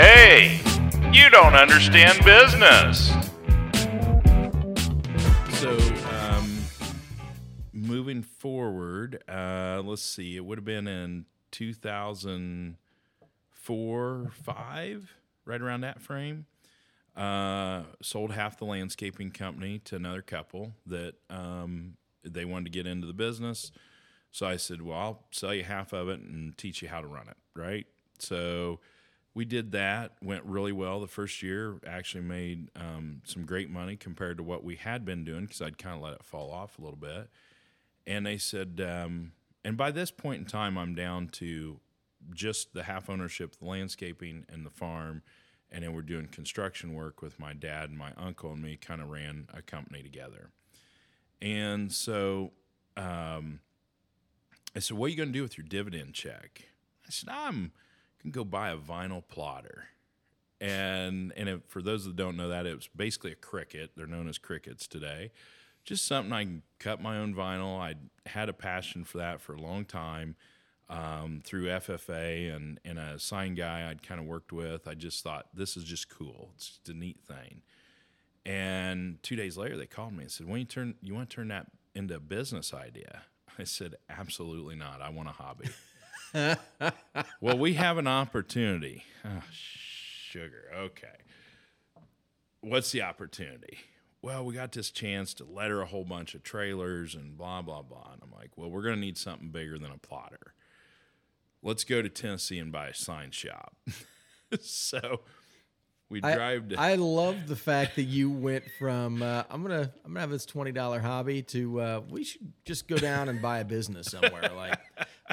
Hey, you don't understand business. So, um, moving forward, uh, let's see, it would have been in 2004, five, right around that frame. Uh, sold half the landscaping company to another couple that um, they wanted to get into the business. So I said, Well, I'll sell you half of it and teach you how to run it, right? So we did that, went really well the first year, actually made um, some great money compared to what we had been doing because I'd kind of let it fall off a little bit. And they said, um, and by this point in time, I'm down to just the half ownership the landscaping and the farm. And then we're doing construction work with my dad and my uncle, and me kind of ran a company together. And so um, I said, What are you going to do with your dividend check? I said, I'm can go buy a vinyl plotter. And and if, for those that don't know that, it's basically a cricket. They're known as crickets today. Just something I can cut my own vinyl. I had a passion for that for a long time um, through FFA and, and a sign guy I'd kind of worked with. I just thought this is just cool. It's just a neat thing. And two days later, they called me and said, "When you turn, you want to turn that into a business idea?" I said, "Absolutely not. I want a hobby." well, we have an opportunity. Oh, sugar. Okay. What's the opportunity? Well, we got this chance to letter a whole bunch of trailers and blah, blah, blah. And I'm like, well, we're going to need something bigger than a plotter. Let's go to Tennessee and buy a sign shop. so we I, drive to. I love the fact that you went from uh, I'm gonna I'm gonna have this twenty dollar hobby to uh, we should just go down and buy a business somewhere. like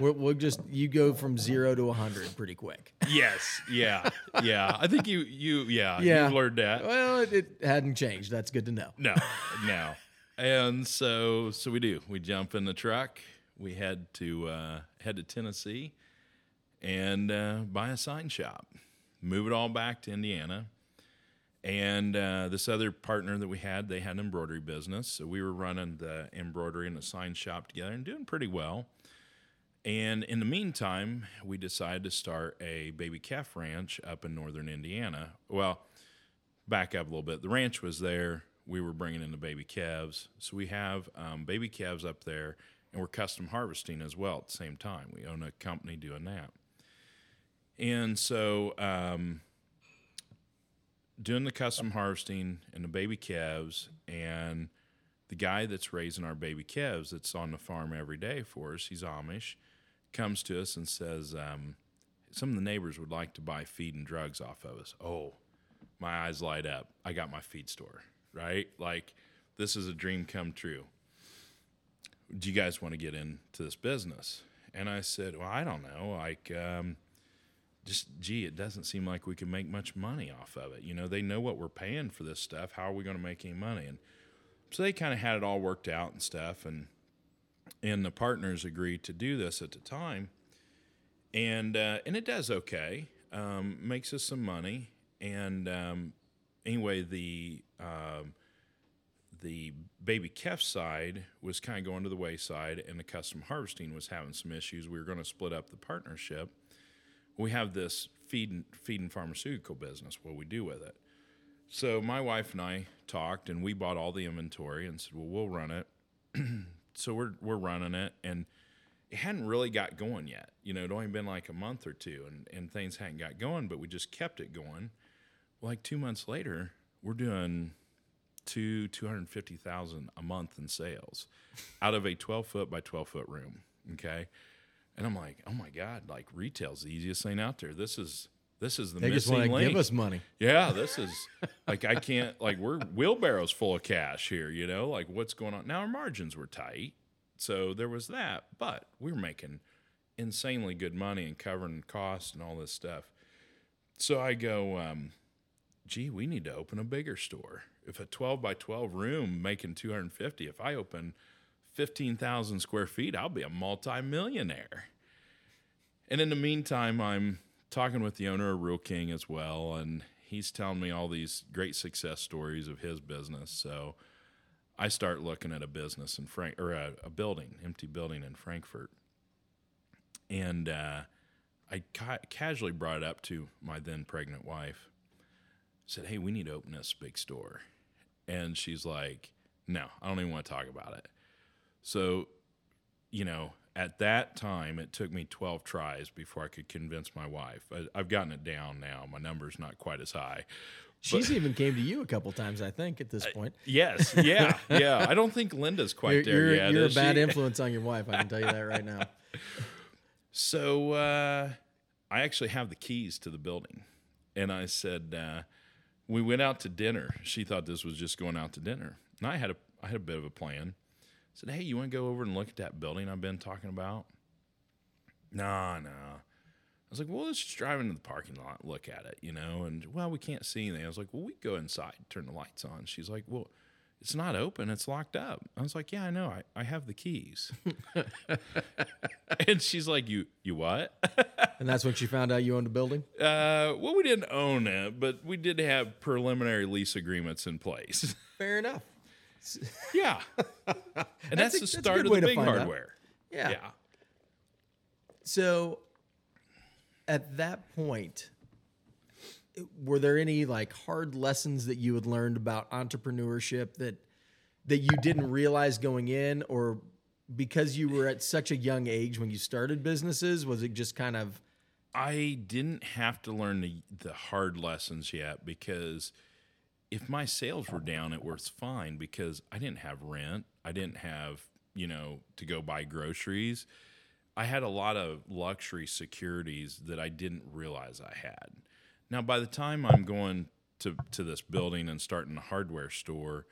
we'll, we'll just you go from zero to a hundred pretty quick. yes. Yeah. Yeah. I think you, you, yeah, Yeah. you learned that. Well, it, it hadn't changed. That's good to know. No, no. And so, so we do. We jump in the truck. We head to uh, head to Tennessee and uh, buy a sign shop. Move it all back to Indiana. And uh, this other partner that we had, they had an embroidery business, so we were running the embroidery and the sign shop together and doing pretty well. And in the meantime, we decided to start a baby calf ranch up in northern Indiana. Well, back up a little bit. The ranch was there. We were bringing in the baby calves. So we have um, baby calves up there, and we're custom harvesting as well at the same time. We own a company doing that. And so, um, doing the custom harvesting and the baby calves, and the guy that's raising our baby calves that's on the farm every day for us, he's Amish, comes to us and says, um, Some of the neighbors would like to buy feed and drugs off of us. Oh, my eyes light up. I got my feed store, right? Like, this is a dream come true. Do you guys want to get into this business? And I said, Well, I don't know. Like, um, just, gee, it doesn't seem like we can make much money off of it. You know, they know what we're paying for this stuff. How are we going to make any money? And so they kind of had it all worked out and stuff. And, and the partners agreed to do this at the time. And, uh, and it does okay, um, makes us some money. And um, anyway, the um, the baby calf side was kind of going to the wayside, and the custom harvesting was having some issues. We were going to split up the partnership. We have this feed and, feed and pharmaceutical business. What do we do with it? So my wife and I talked, and we bought all the inventory and said, "Well, we'll run it." so we're we're running it, and it hadn't really got going yet. You know, it only been like a month or two, and and things hadn't got going, but we just kept it going. Like two months later, we're doing two two hundred fifty thousand a month in sales out of a twelve foot by twelve foot room. Okay, and I'm like, oh my god, like retail's the easiest thing out there. This is this is the They just missing want to link. give us money. Yeah, this is like I can't like we're wheelbarrows full of cash here, you know, like what's going on. Now our margins were tight, so there was that, but we were making insanely good money and covering costs and all this stuff. So I go, um, gee, we need to open a bigger store. If a 12 by 12 room making 250, if I open 15,000 square feet, I'll be a multimillionaire. And in the meantime, I'm talking with the owner of Rural King as well, and he's telling me all these great success stories of his business. So I start looking at a business in Frank or a, a building, empty building in Frankfort, and uh, I ca- casually brought it up to my then pregnant wife. Said, "Hey, we need to open this big store," and she's like, "No, I don't even want to talk about it." So, you know, at that time, it took me 12 tries before I could convince my wife. I, I've gotten it down now. My number's not quite as high. She's even came to you a couple times, I think, at this point. Yes, yeah, yeah. I don't think Linda's quite You're, there you're, yet. you're a is bad she? influence on your wife. I can tell you that right now. So uh, I actually have the keys to the building, and I said uh, we went out to dinner. She thought this was just going out to dinner, and I had a I had a bit of a plan. Said, "Hey, you want to go over and look at that building I've been talking about?" No, no. I was like, "Well, let's just drive into the parking lot, look at it, you know." And well, we can't see anything. I was like, "Well, we go inside, turn the lights on." She's like, "Well." It's not open. It's locked up. I was like, "Yeah, I know. I, I have the keys." and she's like, "You you what?" And that's when she found out you owned a building. Uh, well, we didn't own it, but we did have preliminary lease agreements in place. Fair enough. Yeah, and that's, a- the start good of the big hardware. Yeah. yeah, So, at that point, were there any like hard lessons that you had learned about entrepreneurship that that you didn't realize going in, or because you were at such a young age when you started businesses, was it just kind of I didn't have to learn the, the hard lessons yet because if my sales were down, it was fine because I didn't have rent. I didn't have, you know, to go buy groceries. I had a lot of luxury securities that I didn't realize I had. Now, by the time I'm going to, to this building and starting a hardware store,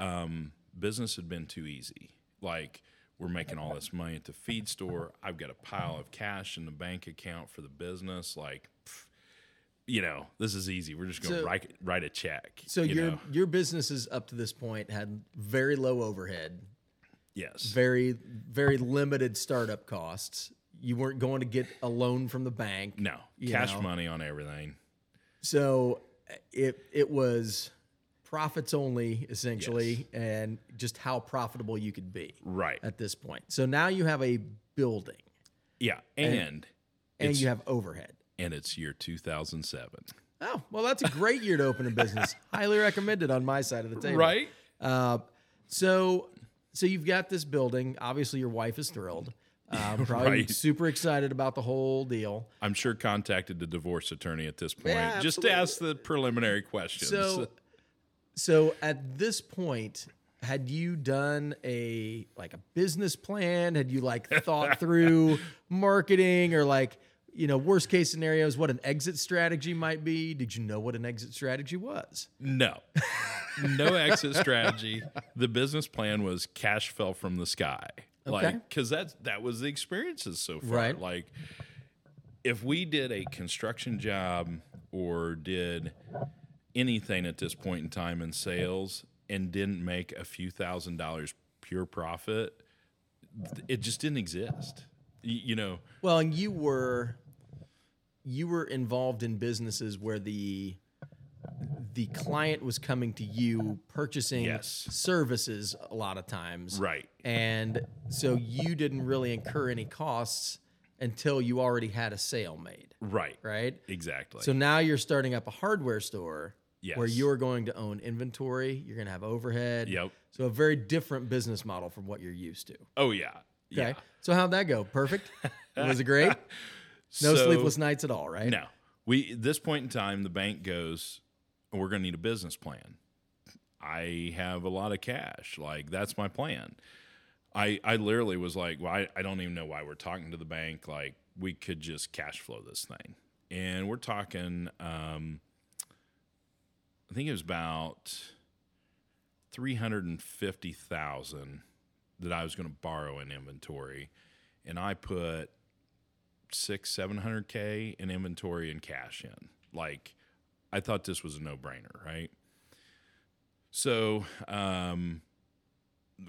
um, business had been too easy. Like, we're making all this money at the feed store. I've got a pile of cash in the bank account for the business. Like, you know, this is easy. We're just going to So- write write a check. so you your know? your businesses up to this point had very low overhead, yes, very very limited startup costs. You weren't going to get a loan from the bank. no cash know. money on everything. So it it was profits only essentially, and just how profitable you could be Right. at this point. So now you have a building Yeah, and and it's, you have overhead. And it's year 2007. Oh well, that's a great year to open a business. Highly recommended on my side of the table. Right? Uh, so so you've got this building. Obviously, your wife is thrilled. Um, probably Right. super excited about the whole deal. I'm sure contacted the divorce attorney at this point Yeah, just to ask the preliminary questions. So, so at this point, had you done a like a business plan? Had you like thought through marketing or like you know worst case scenarios what an exit strategy might be? Did you know what an exit strategy was? no, no exit strategy. The business plan was cash fell from the sky. Okay. Like, because that's that was the experiences so far. Right. Like, if we did a construction job or did anything at this point in time in sales and didn't make a few thousand dollars pure profit, it just didn't exist. You know, Well, and you were you were involved in businesses where the the client was coming to you purchasing Yes. services a lot of times. right? And so you didn't really incur any costs until you already had a sale made, Right. right? Exactly. So now you're starting up a hardware store yes. where you're going to own inventory, you're going to have overhead. Yep. So a very different business model from what you're used to. oh yeah. Okay. Yeah. So how'd that go? Perfect? Was it great? No So- sleepless nights at all, right? No. We at this point in time, the bank goes, we're going to need a business plan. I have a lot of cash. Like that's my plan. I I literally was like, well, I, I don't even know why we're talking to the bank. Like we could just cash flow this thing, and we're talking. Um, I think it was about three hundred and fifty thousand that I was going to borrow in inventory, and I put six, seven hundred k in inventory and cash in. Like, I thought this was a no brainer, right? So, um,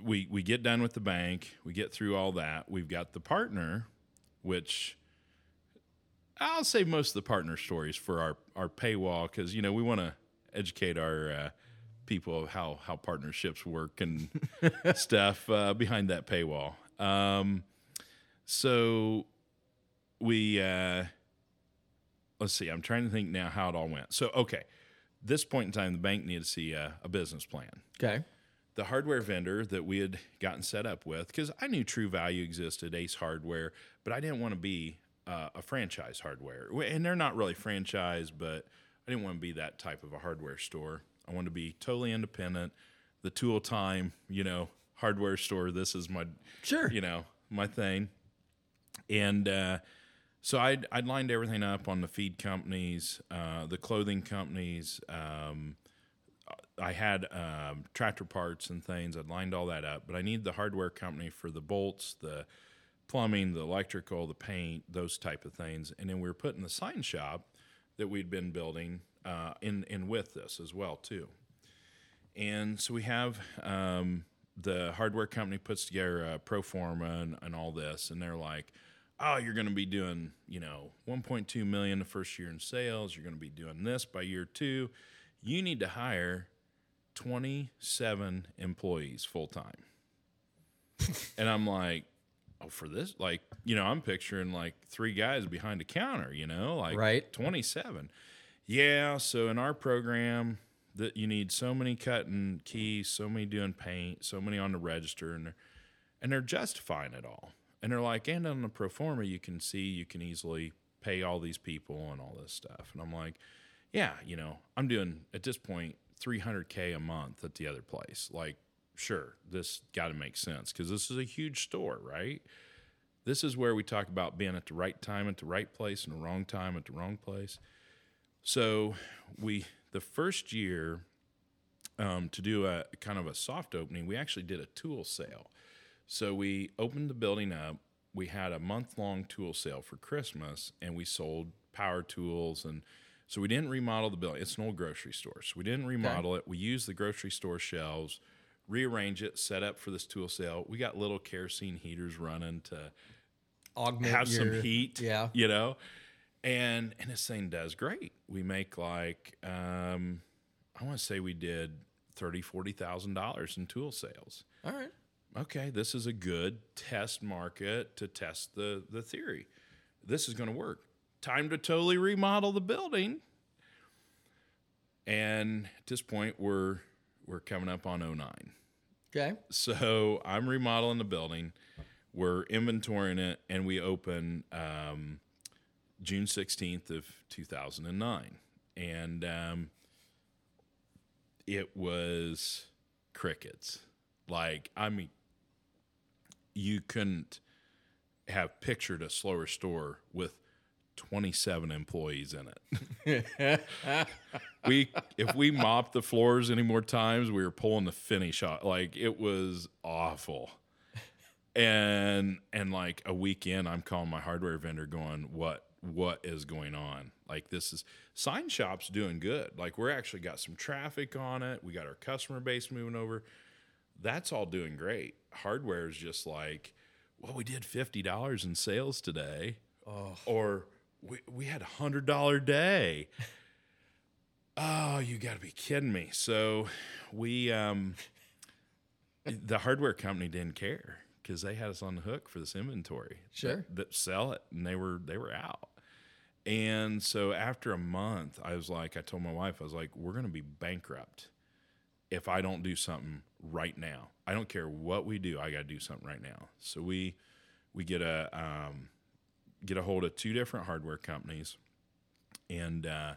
we we get done with the bank, we get through all that. We've got the partner, which I'll save most of the partner stories for our our paywall because you know we want to educate our uh, people of how how partnerships work and stuff uh, behind that paywall. Um, so we uh, let's see. I'm trying to think now how it all went. So okay, this point in time, the bank needed to see a, a business plan. Okay. The hardware vendor that we had gotten set up with, because I knew True Value existed, Ace Hardware, but I didn't want to be uh, a franchise hardware, and they're not really franchise, but I didn't want to be that type of a hardware store. I wanted to be totally independent. The tool time, you know, hardware store. This is my Sure. you know, my thing. And uh, so I'd, I'd lined everything up on the feed companies, uh, the clothing companies. Um, I had um, tractor parts and things. I'd lined all that up, but I need the hardware company for the bolts, the plumbing, the electrical, the paint, those type of things. And then we were putting the sign shop that we'd been building uh, in in with this as well too. And so we have um, the hardware company puts together a pro forma and, and all this, and they're like, "Oh, you're going to be doing, you know, 1.2 million the first year in sales. You're going to be doing this by year two. You need to hire 27 employees full time." and I'm like, "Oh, for this, like, you know, I'm picturing like three guys behind a counter, you know, like Right. 27." Yeah, so in our program, that you need so many cutting keys, so many doing paint, so many on the register, and they're, and they're justifying it all. And they're like, and on the pro forma, you can see you can easily pay all these people and all this stuff. And I'm like, yeah, you know, I'm doing at this point 300k a month at the other place. Like, sure, this got to make sense because this is a huge store, right? This is where we talk about being at the right time at the right place and the wrong time at the wrong place. So we the first year um, to do a kind of a soft opening, we actually did a tool sale. So we opened the building up. We had a month long tool sale for Christmas, and we sold power tools and. So we didn't remodel the building. It's an old grocery store. So we didn't remodel it. We used the grocery store shelves, rearrange it, set up for this tool sale. We got little kerosene heaters running to Augment have your, some heat. Yeah. You know? And and this thing does great. We make like um I want to say we did thirty, forty thousand dollars in tool sales. All right. Okay, this is a good test market to test the the theory. This is gonna work. Time to totally remodel the building. And at this point we're we're coming up on 09. Okay. So I'm remodeling the building. We're inventorying it, and we open um, June 16th of 2009, and um, it was crickets. Like I mean, you couldn't have pictured a slower store with 27 employees in it. we if we mopped the floors any more times, we were pulling the finish off. Like it was awful. And and like a weekend, I'm calling my hardware vendor, going, "What what is going on? Like this is sign shop's doing good. Like we're actually got some traffic on it. We got our customer base moving over. That's all doing great. Hardware is just like, well, we did fifty dollars in sales today, or we we had a hundred dollar day." Oh, you got to be kidding me. So we, um, the hardware company didn't care because they had us on the hook for this inventory. Sure. That, that sell it, and they were they were out. And so after a month, I was like, I told my wife, I was like, we're going to be bankrupt if I don't do something right now. I don't care what we do, I got to do something right now. So we we get a um, get a hold of two different hardware companies and uh,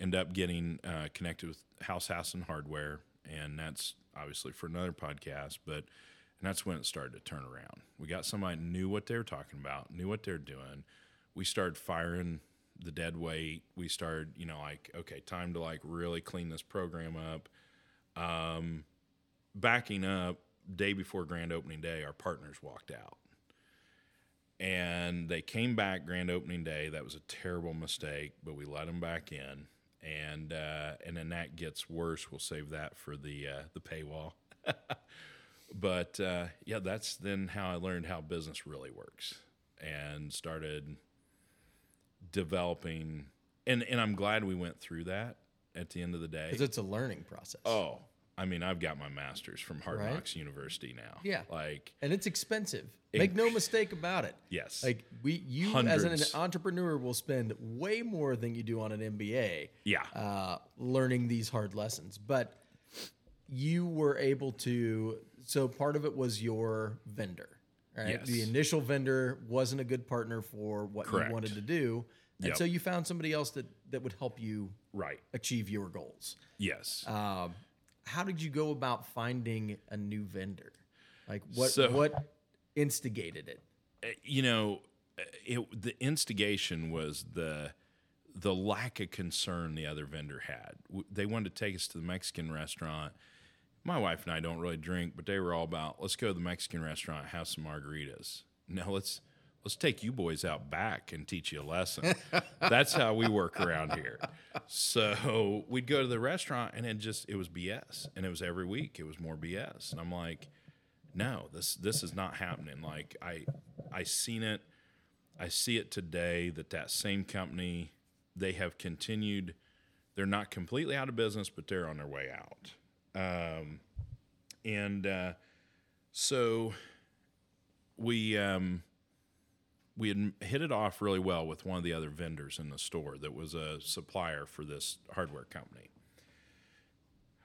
end up getting uh, connected with House House-Hasson Hardware, and that's obviously for another podcast. But and that's when it started to turn around. We got somebody knew what they were talking about, knew what they're doing. We started firing the dead weight. We started, you know, like okay, time to like really clean this program up. Um, backing up, day before grand opening day, our partners walked out and they came back grand opening day. That was a terrible mistake, but we let them back in, and uh, and then that gets worse. We'll save that for the uh, the paywall. but uh, yeah, that's then how I learned how business really works, and started developing. And and I'm glad we went through that. At the end of the day, Because it's a learning process. Oh, I mean, I've got my master's from Hard Right. Knocks University now. Yeah. Like, and it's expensive. Make no mistake about it. yes. Like we, you Hundreds. as an entrepreneur will spend way more than you do on an MBA. Yeah. uh, learning these hard lessons. But you were able to. So part of it was your vendor, right? Yes. The initial vendor wasn't a good partner for what Correct. you wanted to do, and Yep. so you found somebody else that that would help you right. achieve your goals. Yes. Um, how did you go about finding a new vendor? Like what So- what instigated it? Uh, you know, uh, it, the instigation was the the lack of concern the other vendor had. They wanted to take us to the Mexican restaurant. My wife and I don't really drink, but they were all about let's go to the Mexican restaurant, have some margaritas. No, let's let's take you boys out back and teach you a lesson. That's how we work around here. So we'd go to the restaurant and it just it was BS, and it was every week it was more BS, and I'm like, no, this this is not happening. Like I I seen it, I see it today that that same company they have continued. They're not completely out of business, but they're on their way out. Um, and uh, so we um, we had hit it off really well with one of the other vendors in the store that was a supplier for this hardware company.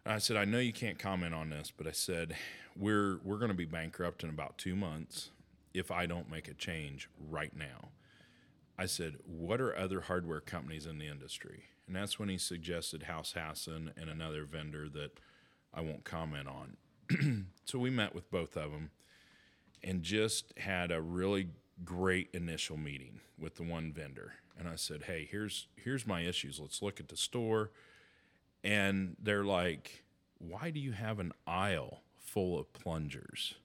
And I said, I know you can't comment on this, but I said, we're we're going to be bankrupt in about two months if I don't make a change right now. I said, what are other hardware companies in the industry? And that's when he suggested House-Hasson and another vendor that I won't comment on. so we met with both of them and just had a really great initial meeting with the one vendor. And I said, "Hey, here's here's my issues. Let's look at the store." And they're like, "Why do you have an aisle full of plungers?"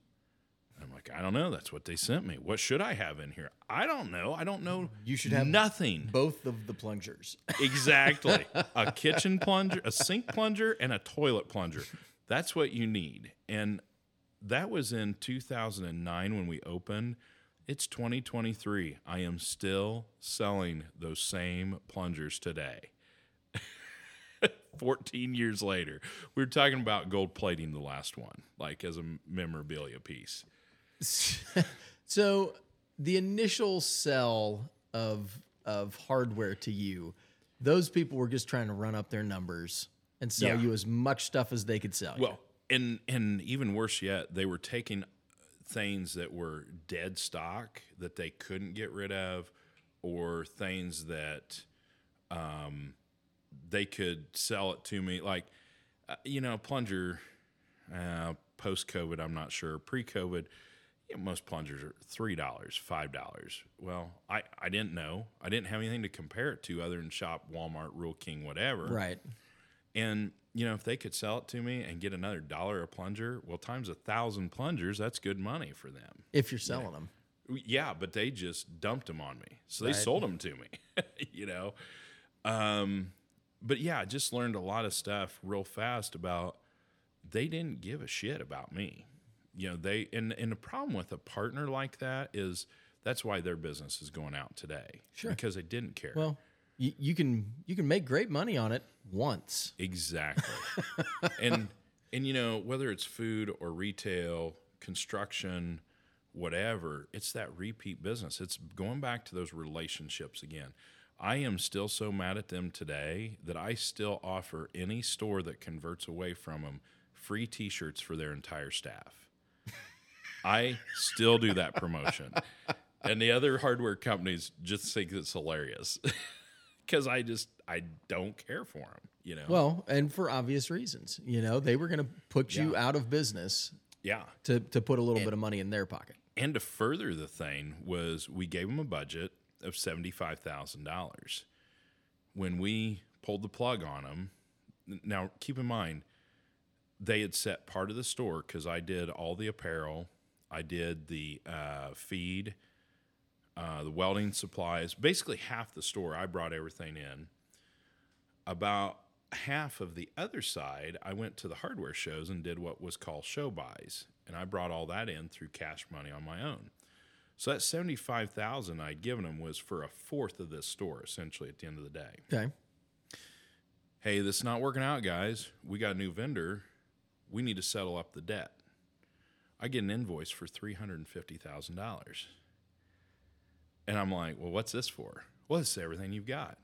I'm like, "I don't know. That's what they sent me. What should I have in here? I don't know. I don't know. You should have nothing. Both of the plungers. Exactly. a kitchen plunger, a sink plunger, and a toilet plunger. That's what you need. And that was in 2009 when we opened. It's 2023. I am still selling those same plungers today. 14 years later. We were talking about gold plating the last one, like as a memorabilia piece. So the initial sell of of hardware to you, those people were just trying to run up their numbers and sell Yeah. you as much stuff as they could sell. you. Well, and and even worse yet, they were taking things that were dead stock that they couldn't get rid of, or things that um, they could sell it to me. Like, uh, you know, plunger uh, post COVID, I'm not sure. Pre COVID, you know, most plungers are three dollars, five dollars. Well, I I didn't know. I didn't have anything to compare it to other than shop Walmart, Rural King, whatever. right. And you know, if they could sell it to me and get another dollar a plunger, well, times a thousand plungers, that's good money for them. If you're selling them. Yeah, but they just dumped them on me, so they Right. sold them to me. you know, um, but yeah, I just learned a lot of stuff real fast about they didn't give a shit about me. You know, they and and the problem with a partner like that is that's why their business is going out today. Sure. because they didn't care. Well, you, you can you can make great money on it once. Exactly. and and you know, whether it's food or retail, construction, whatever, it's that repeat business. It's going back to those relationships again. I am still so mad at them today that I still offer any store that converts away from them free t-shirts for their entire staff. I still do that promotion. And the other hardware companies just think it's hilarious. Cuz I just I don't care for them, you know. Well, and for obvious reasons. You know, they were going to put you out of business yeah. to to put a little bit of money in their pocket. And to further the thing was we gave them a budget of $75,000. When we pulled the plug on them, now keep in mind, they had set part of the store because I did all the apparel, I did the uh, feed, uh, the welding supplies, basically half the store. I brought everything in. About half of the other side, I went to the hardware shows and did what was called show buys, and I brought all that in through cash money on my own. So that seventy-five thousand I'd given them was for a fourth of this store, essentially. At the end of the day, Okay. hey, this is not working out, guys. We got a new vendor. we need to settle up the debt. I get an invoice for $350,000. And I'm like, well, what's this for? Well, it's everything you've got.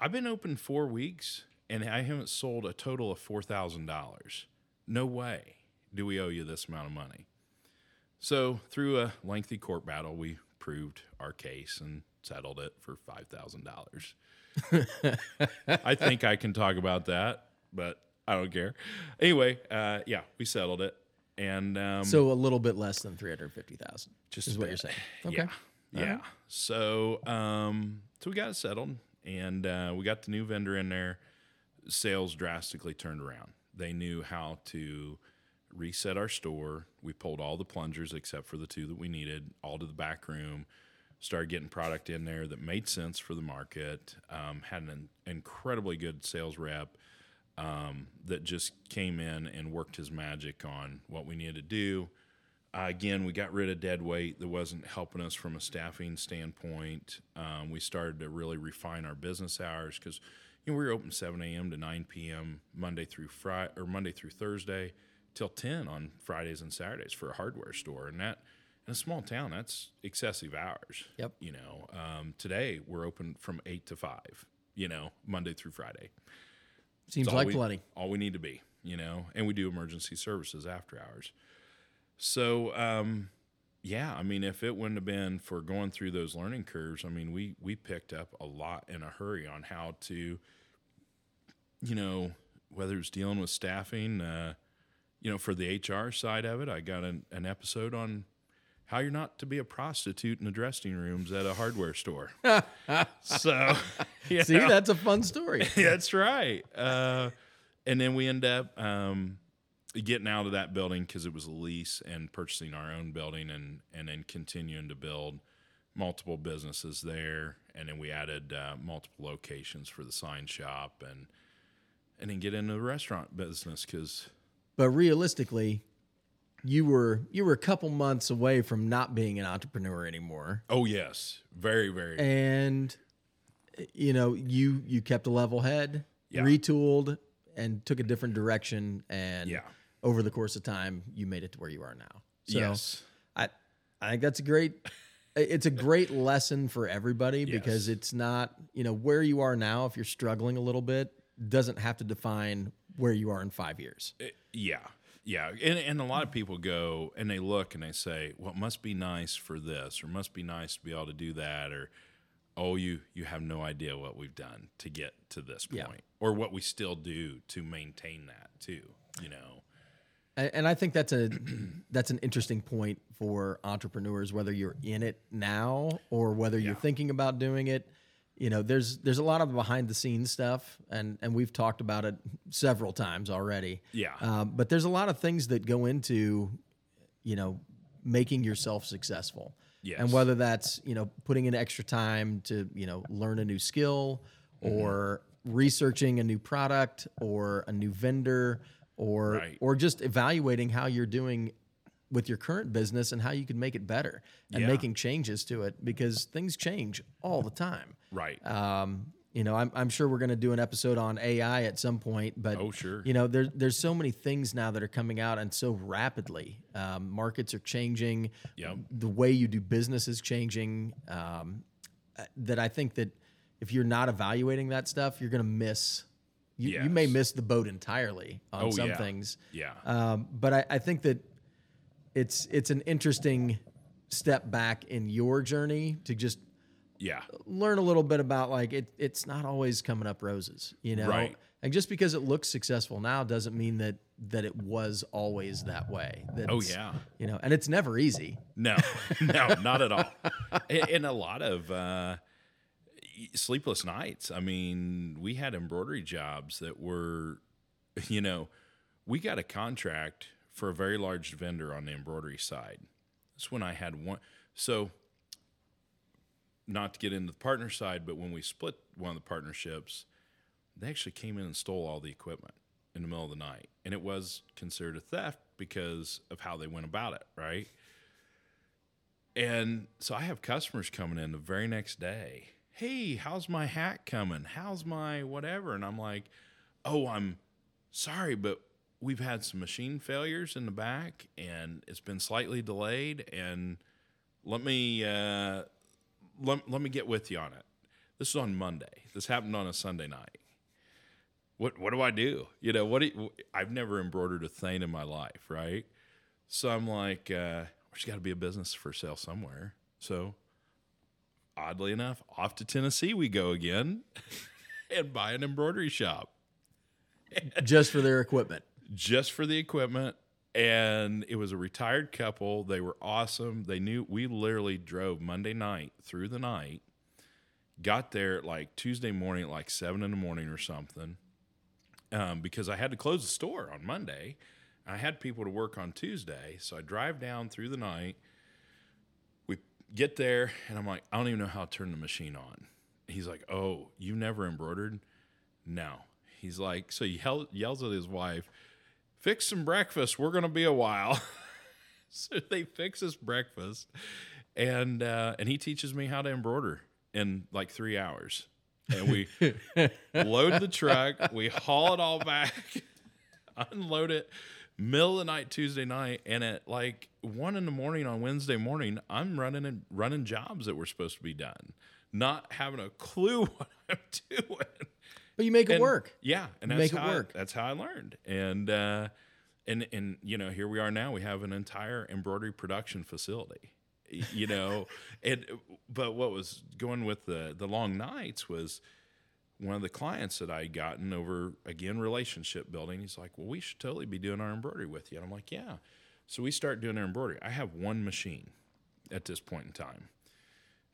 I've been open four weeks and I haven't sold a total of $4,000. No way do we owe you this amount of money. So, through a lengthy court battle, we proved our case and settled it for $5,000. I think I can talk about that, but I don't care. Anyway, uh, yeah, we settled it. And um, So a little bit less than three hundred fifty thousand. Just is what you're saying. Okay. Yeah. Yeah. So, um, so we got it settled, and uh, we got the new vendor in there. Sales drastically turned around. They knew how to reset our store. We pulled all the plungers except for the two that we needed, all to the back room. Started getting product in there that made sense for the market. Um, had an incredibly good sales rep um, that just came in and worked his magic on what we needed to do. Uh, again, we got rid of dead weight that wasn't helping us from a staffing standpoint. Um, we started to really refine our business hours because you know we were open 7 a.m. to 9 p.m. Monday through Friday or Monday through Thursday till 10 on Fridays and Saturdays for a hardware store, and that in a small town that's excessive hours. Yep. You know, um, today we're open from eight to five. You know, Monday through Friday. Seems like we- plenty. All we need to be, you know, and we do emergency services after hours. So, um, yeah, I mean, if it wouldn't have been for going through those learning curves, I mean, we we picked up a lot in a hurry on how to, you know, whether it's dealing with staffing, uh, you know, for the HR side of it, I got an, an episode on how you're not to be a prostitute in the dressing rooms at a hardware store. so, See, know. that's a fun story. That's right. Uh, and then we end up um, getting out of that building because it was a lease and purchasing our own building and and then continuing to build multiple businesses there. And then we added uh, multiple locations for the sign shop and and then get into the restaurant business because But realistically, you were you were a couple months away from not being an entrepreneur anymore. oh yes, very very And you know, you you kept a level head, Yeah. retooled and took a different direction and Yeah. Over the course of time you made it to where you are now. So yes I I think that's a great it's a great lesson for everybody because it's not, you know, where you are now if you're struggling a little bit doesn't have to define where you are in 5 years. Uh, yeah yeah and, and a lot of people go and they look and they say well must be nice for this or must be nice to be able to do that or oh you you have no idea what we've done to get to this point Yeah. or what we still do to maintain that too you know And I think that's a that's an interesting point for entrepreneurs, whether you're in it now or whether you're Yeah. thinking about doing it. You know, there's there's a lot of behind the scenes stuff, and and we've talked about it several times already. Yeah. Um, but there's a lot of things that go into, you know, making yourself successful. Yes. And whether that's you know putting in extra time to you know learn a new skill, Mm-hmm. or researching a new product, or a new vendor, or Right. or just evaluating how you're doing with your current business and how you can make it better and Yeah. making changes to it because things change all the time. right Um, you know, I'm, I'm sure we're going to do an episode on AI at some point, but Oh, sure. you know, there's there's so many things now that are coming out and so rapidly. Um, markets are changing. Yep. The way you do business is changing. Um, uh, that I think that if you're not evaluating that stuff, you're going to miss. You, you may miss the boat entirely on Oh, some yeah. things. yeah Um, but I, I think that it's it's an interesting step back in your journey to just yeah learn a little bit about like it it's not always coming up roses you know Right. and just because it looks successful now doesn't mean that that it was always that way that Oh, yeah. you know and it's never easy No, no, not at all. And a lot of uh, sleepless nights. I mean, we had embroidery jobs that were, you know, we got a contract for a very large vendor on the embroidery side. That's when I had one. So, not to get into the partner side, but when we split one of the partnerships, they actually came in and stole all the equipment in the middle of the night. And it was considered a theft because of how they went about it, right? And so I have customers coming in the very next day. Hey, how's my hat coming? How's my whatever? And I'm like, oh, I'm sorry, but we've had some machine failures in the back, and it's been slightly delayed. And let me uh, let, let me get with you on it. This is on Monday. This happened on a Sunday night. What what do I do? You know what? Do you, I've never embroidered a thing in my life, right? So I'm like, uh, there's got to be a business for sale somewhere. So oddly enough, off to Tennessee we go again and buy an embroidery shop just for their equipment. just for the equipment. And it was a retired couple. They were awesome. They knew we literally drove Monday night through the night, got there like Tuesday morning at like seven in the morning or something. Um, because I had to close the store on Monday. I had people to work on Tuesday. So I drive down through the night. Get there, and I'm like, I don't even know how to turn the machine on. He's like, Oh, you never embroidered? No. He's like, so he yell, yells at his wife, fix some breakfast. We're going to be a while. so they fix us breakfast. And, uh, and he teaches me how to embroider in like three hours. And we load the truck, we haul it all back, unload it, middle of the night Tuesday night, and at like one in the morning on Wednesday morning, I'm running and running jobs that were supposed to be done, not having a clue what I'm doing. But you make it And- work. Yeah, and You that's make it how I- that's how I learned. And uh, and and you know, here we are now. We have an entire embroidery production facility. You know, and but what was going with the the long nights was one of the clients that I had gotten over again relationship building. He's like, "Well, we should totally be doing our embroidery with you." And I'm like, "Yeah." So we start doing our embroidery. I have one machine at this point in time,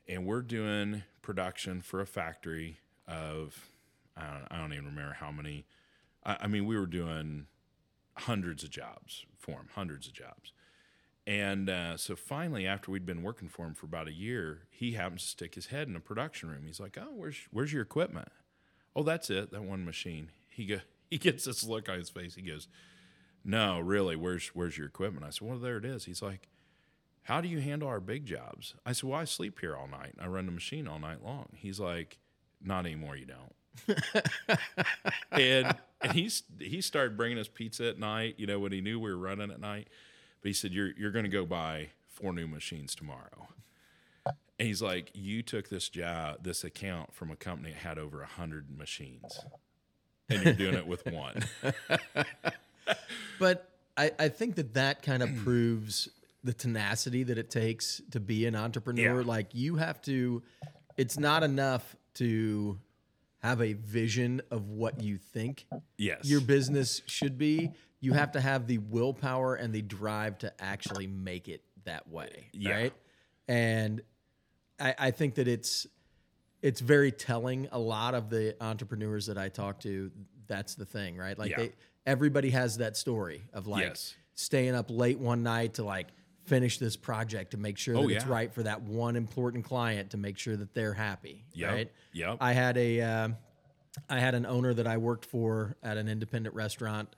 and we're doing production for a factory of I don't, I don't even remember how many. I, I mean, we were doing hundreds of jobs for him, hundreds of jobs. And uh, so finally, after we'd been working for him for about a year, he happens to stick his head in a production room. He's like, "Oh, where's where's your equipment?" "Oh, that's it, that one machine." He go he gets this look on his face. He goes, "No, really, where's where's your equipment?" I said, "Well, there it is." He's like, "How do you handle our big jobs?" I said, "Well, I sleep here all night. I run the machine all night long." He's like, "Not anymore. You don't." and and he's he started bringing us pizza at night. You know when he knew we were running at night, but he said you're you're going to go buy four new machines tomorrow. And he's like, you took this job, this account from a company that had over a hundred machines, and you're doing it with one. But I, I think that that kind of proves the tenacity that it takes to be an entrepreneur. Yeah. Like you have to, it's not enough to have a vision of what you think Yes, your business should be. You have to have the willpower and the drive to actually make it that way. Yeah. Right. And I, I think that it's it's very telling. A lot of the entrepreneurs that I talk to, that's the thing, right? Like Yeah. they everybody has that story of like Yes. staying up late one night to like finish this project to make sure that Oh, it's right for that one important client to make sure that they're happy. Yep. Right. Yep. I had a uh, I had an owner that I worked for at an independent restaurant,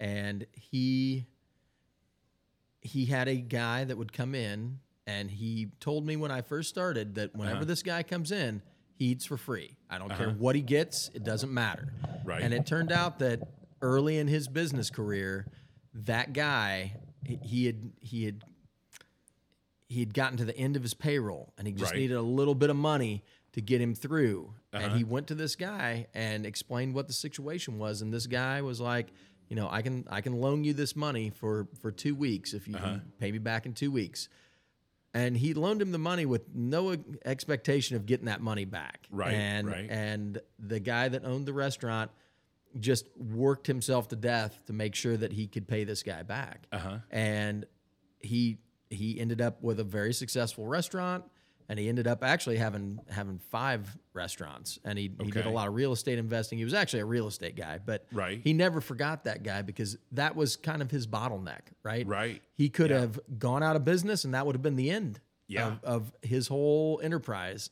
and he he had a guy that would come in, and he told me when I first started that whenever Uh-huh. this guy comes in, he eats for free. I don't care uh-huh. what he gets; it doesn't matter. Right. And it turned out that early in his business career, that guy he- had he had he had gotten to the end of his payroll and he just Right. needed a little bit of money to get him through. And he uh-huh. went to this guy and explained what the situation was. And this guy was like, you know, I can I can loan you this money for for two weeks if you can pay me back in two weeks. And he loaned him the money with no expectation of getting that money back. Right, And right. and the guy that owned the restaurant just worked himself to death to make sure that he could pay this guy back. Uh-huh. And he he ended up with a very successful restaurant and he ended up actually having having five restaurants and he, he did a lot of real estate investing. He was actually a real estate guy, but Right. he never forgot that guy because that was kind of his bottleneck, right? Right. He could Yeah. have gone out of business and that would have been the end Yeah. of, of his whole enterprise.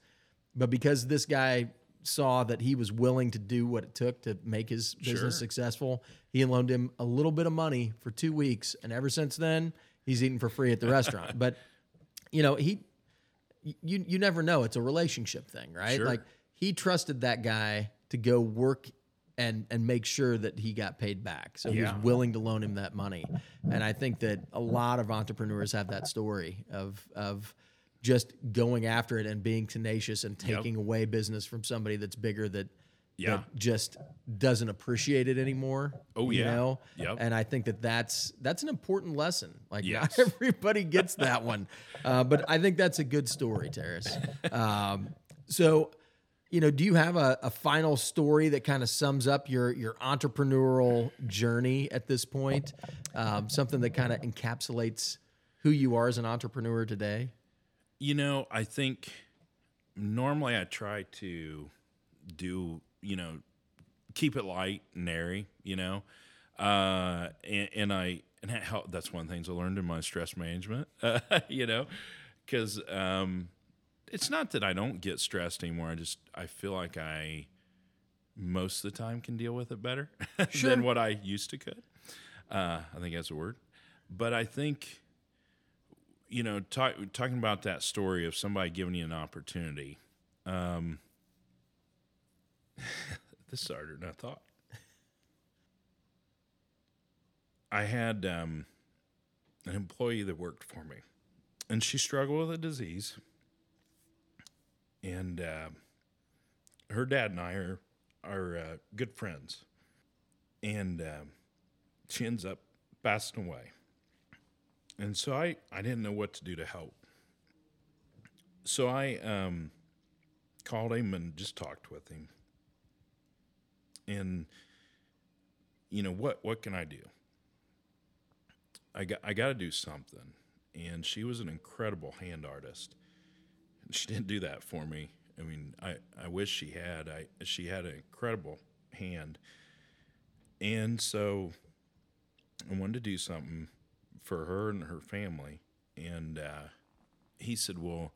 But because this guy saw that he was willing to do what it took to make his business Sure. successful, he loaned him a little bit of money for two weeks. And ever since then, he's eating for free at the restaurant. But, you know, he, you, you never know. It's a relationship thing, right? Sure. Like he trusted that guy to go work and and make sure that he got paid back. So he was willing to loan him that money. And I think that a lot of entrepreneurs have that story of of just going after it and being tenacious and Yep. taking away business from somebody that's bigger that Yeah. that just doesn't appreciate it anymore. Oh, you yeah. know? Yep. And I think that that's that's an important lesson. Like Yes. not everybody gets that one, uh, but I think that's a good story, Terris. Um, so, you know, do you have a, a final story that kind of sums up your your entrepreneurial journey at this point? Um, something that kind of encapsulates who you are as an entrepreneur today. You know, I think normally I try to do, you know, keep it light and airy, you know, uh, and, and I and that help, that's one of the things I learned in my stress management, uh, you know, because um, it's not that I don't get stressed anymore. I just I feel like I most of the time can deal with it better than what I used to could. Uh, I think that's a word, but I think you know, talk, talking about that story of somebody giving you an opportunity. Um, this is harder than I thought. I had um, an employee that worked for me, and she struggled with a disease. And uh, her dad and I are are uh, good friends, and um she ends up passing away. And so I, I didn't know what to do to help. So I um, called him and just talked with him. And you know what what can I do? I got I got to do something. And she was an incredible hand artist. She didn't do that for me. I mean, I, I wish she had. I she had an incredible hand. And so I wanted to do something for her and her family. And uh, he said, Well,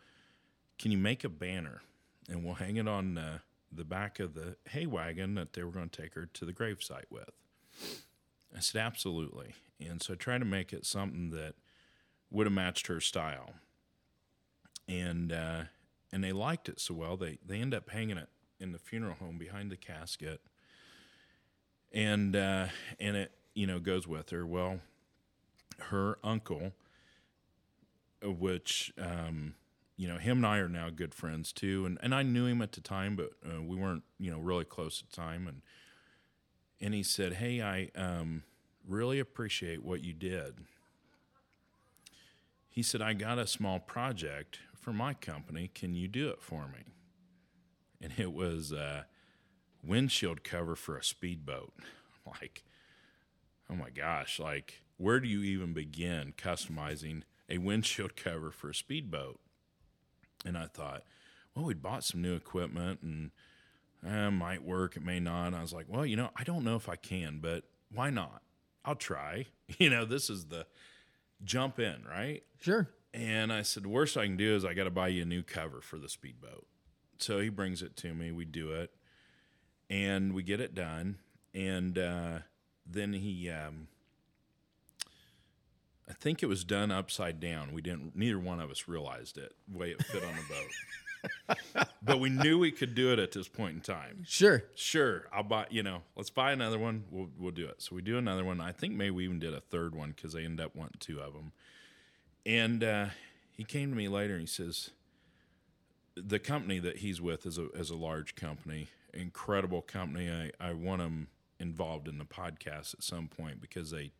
can you make a banner and we'll hang it on uh, the back of the hay wagon that they were going to take her to the gravesite with? I said, Absolutely. And so I tried to make it something that would have matched her style. And, uh, and they liked it so well, they, they end up hanging it in the funeral home behind the casket. And, uh, and it, you know, goes with her. Well, her uncle, which um, you know, him and I are now good friends too, and and I knew him at the time, but uh, we weren't you know really close at the time, and and he said, "Hey, I um, really appreciate what you did." He said, "I got a small project for my company. Can you do it for me?" And it was uh, windshield cover for a speedboat. I'm like, oh my gosh, like where do you even begin customizing a windshield cover for a speedboat? And I thought, well, we bought some new equipment and uh, might work, it may not. And I was like, well, you know, I don't know if I can, but why not? I'll try. You know, this is the jump in, right? Sure. And I said, the worst I can do is I got to buy you a new cover for the speedboat. So he brings it to me. We do it, and we get it done. And uh, then he, um, I think it was done upside down. We didn't. Neither one of us realized it the way it fit on the boat. but we knew we could do it at this point in time Sure. sure i'll buy you know let's buy another one we'll, we'll do it so we do another one i think maybe we even did a third one because they ended up wanting two of them and uh, he came to me later and he says the company that he's with is a, is a large company incredible company i, I want him involved in the podcast at some point because they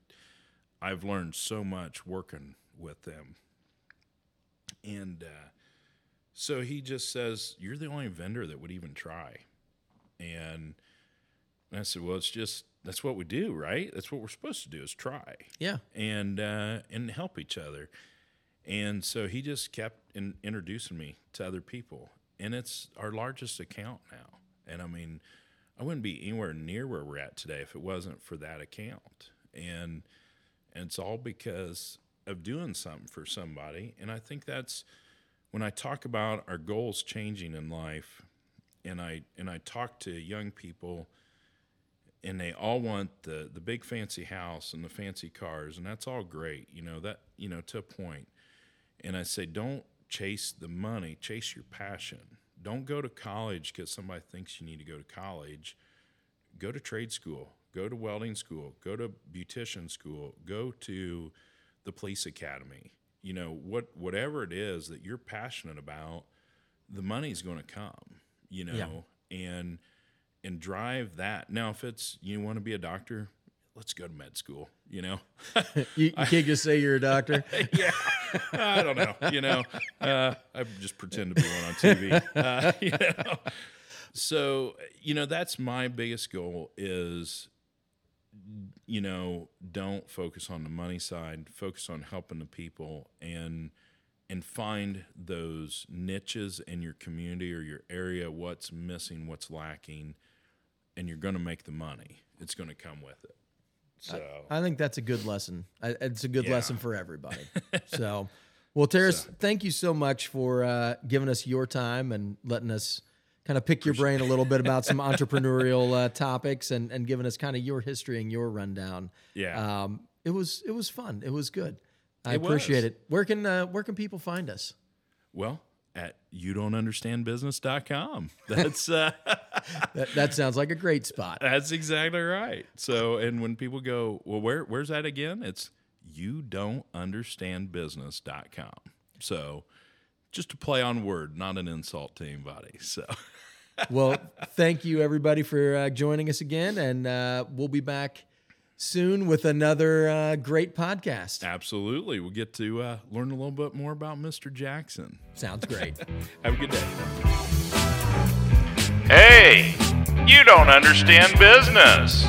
i've learned so much working with them and uh, so he just says you're the only vendor that would even try and I said, "Well, it's just that's what we do, right? That's what we're supposed to do is try Yeah. and uh, and help each other." And so he just kept in, introducing me to other people, and it's our largest account now. And I mean, I wouldn't be anywhere near where we're at today if it wasn't for that account. And and it's all because of doing something for somebody. And I think that's when I talk about our goals changing in life, and I and I talk to young people, and they all want the the big fancy house and the fancy cars, and that's all great, you know that you know to a point. And I say, don't chase the money, chase your passion. Don't go to college because somebody thinks you need to go to college. go to trade school, go to welding school, go to beautician school, go to the police academy. You know, what whatever it is that you're passionate about, the money's going to come, you know, and and drive that. Now if it's you want to be a doctor, let's go to med school, you know. You, you can't just say you're a doctor. yeah, I don't know. You know, uh, I just pretend to be one on TV. Uh, you know? So you know, that's my biggest goal is, you know, don't focus on the money side. Focus on helping the people and and find those niches in your community or your area. What's missing? What's lacking? And you're going to make the money. It's going to come with it. So I think that's a good lesson. I, it's a good Yeah. lesson for everybody. so, well, Terris, thank you so much for uh, giving us your time and letting us kind of pick your brain a little bit about some entrepreneurial uh, topics and, and giving us kind of your history and your rundown. Yeah. um, it was it was fun. It was good. I It appreciate was. it. Where can uh, where can people find us? Well, at you don't understand business.com. That's uh, That, that sounds like a great spot. that's exactly right. So, and when people go, well, where where's that again? It's you don't understand business.com. So, just a play on word, not an insult to anybody. So, Well, thank you everybody for uh, joining us again, and uh, we'll be back soon with another uh, great podcast. absolutely, we'll get to uh, learn a little bit more about Mr. Jackson. Sounds great. Have a good day. Hey, you don't understand business.